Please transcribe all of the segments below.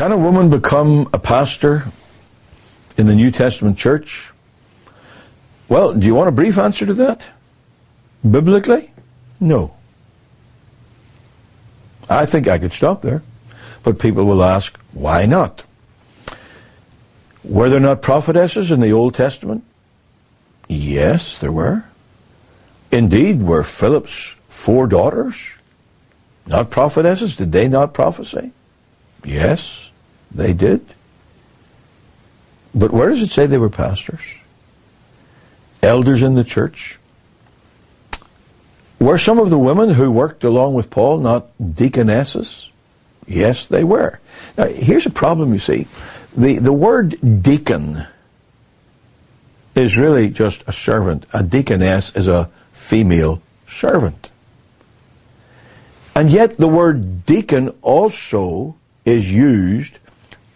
Can a woman become a pastor in the New Testament church? Well, do you want a brief answer to that? Biblically? No. I think I could stop there. But people will ask, why not? Were there not prophetesses in the Old Testament? Yes, there were. Indeed, were Philip's four daughters not prophetesses? Did they not prophesy? Yes, they did. But where does it say they were pastors? Elders in the church? Were some of the women who worked along with Paul not deaconesses? Yes, they were. Now, here's a problem, you see. The, the word deacon is really just a servant. A deaconess is a female servant. And yet the word deacon also is used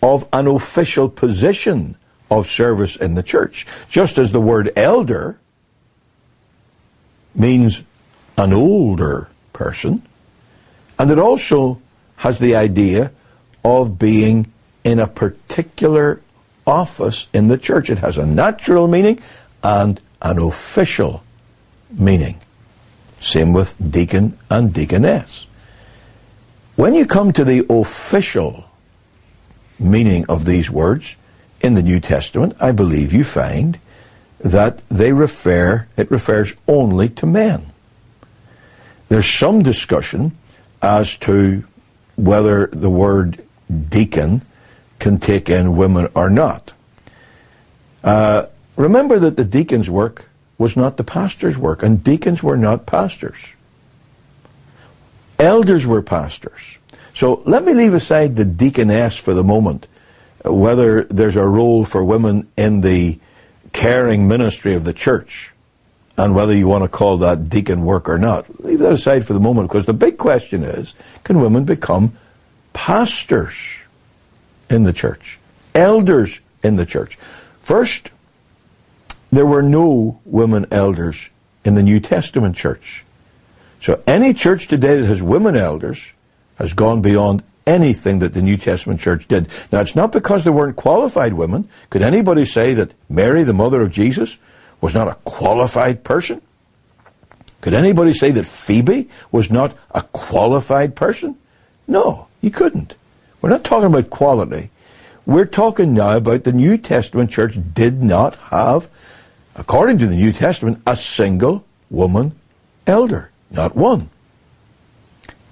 of an official position of service in the church. Just as the word elder means an older person, and it also has the idea of being in a particular office in the church. It has a natural meaning and an official meaning. Same with deacon and deaconess. When you come to the official meaning of these words in the New Testament, I believe you find that they refer, it refers only to men. There's some discussion as to whether the word deacon can take in women or not. Uh, remember that the deacon's work was not the pastor's work, and deacons were not pastors. Elders were pastors. So let me leave aside the deaconess for the moment, whether there's a role for women in the caring ministry of the church, and whether you want to call that deacon work or not. Leave that aside for the moment, because the big question is can women become pastors in the church, elders in the church? First, there were no women elders in the New Testament church. So any church today that has women elders has gone beyond anything that the New Testament church did. Now, it's not because there weren't qualified women. Could anybody say that Mary, the mother of Jesus, was not a qualified person? Could anybody say that Phoebe was not a qualified person? No, you couldn't. We're not talking about quality. We're talking now about the New Testament church did not have according to the New Testament, a single woman elder, not one.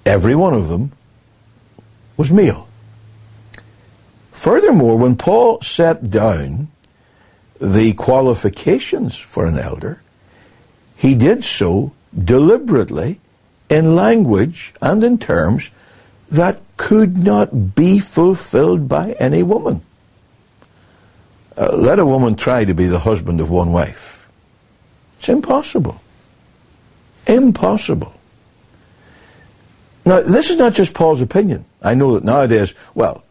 Every one of them was male. Furthermore, when Paul set down the qualifications for an elder, he did so deliberately in language and in terms that could not be fulfilled by any woman. Uh, let a woman try to be the husband of one wife. It's impossible. Impossible. Now, this is not just Paul's opinion. I know that nowadays, well,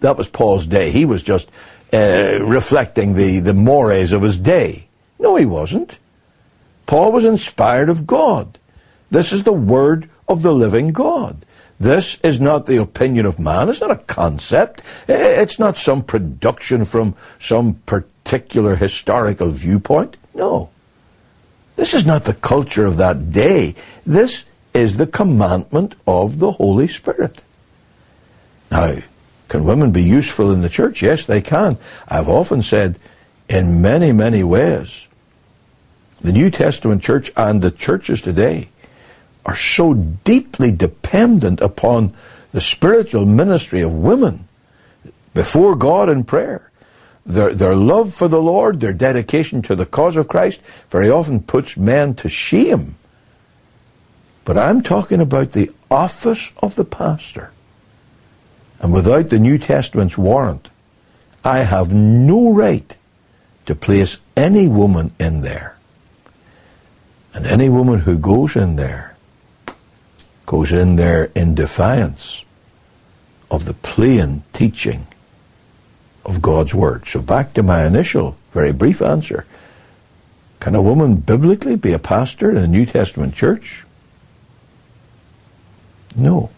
that was Paul's day. He was just uh, reflecting the, the mores of his day. No, he wasn't. Paul was inspired of God. This is the word of the living God. This is not the opinion of man. It's not a concept. It's not some production from some particular historical viewpoint. No. This is not the culture of that day. This is the commandment of the Holy Spirit. Now, can women be useful in the church? Yes, they can. I've often said, in many, many ways, the New Testament church and the churches today are so deeply dependent upon the spiritual ministry of women before God in prayer. Their, their love for the Lord, their dedication to the cause of Christ, very often puts men to shame. But I'm talking about the office of the pastor. And without the New Testament's warrant, I have no right to place any woman in there. And any woman who goes in there goes in there in defiance of the plain teaching of God's Word. So back to my initial, very brief answer. Can a woman biblically be a pastor in a New Testament church? No.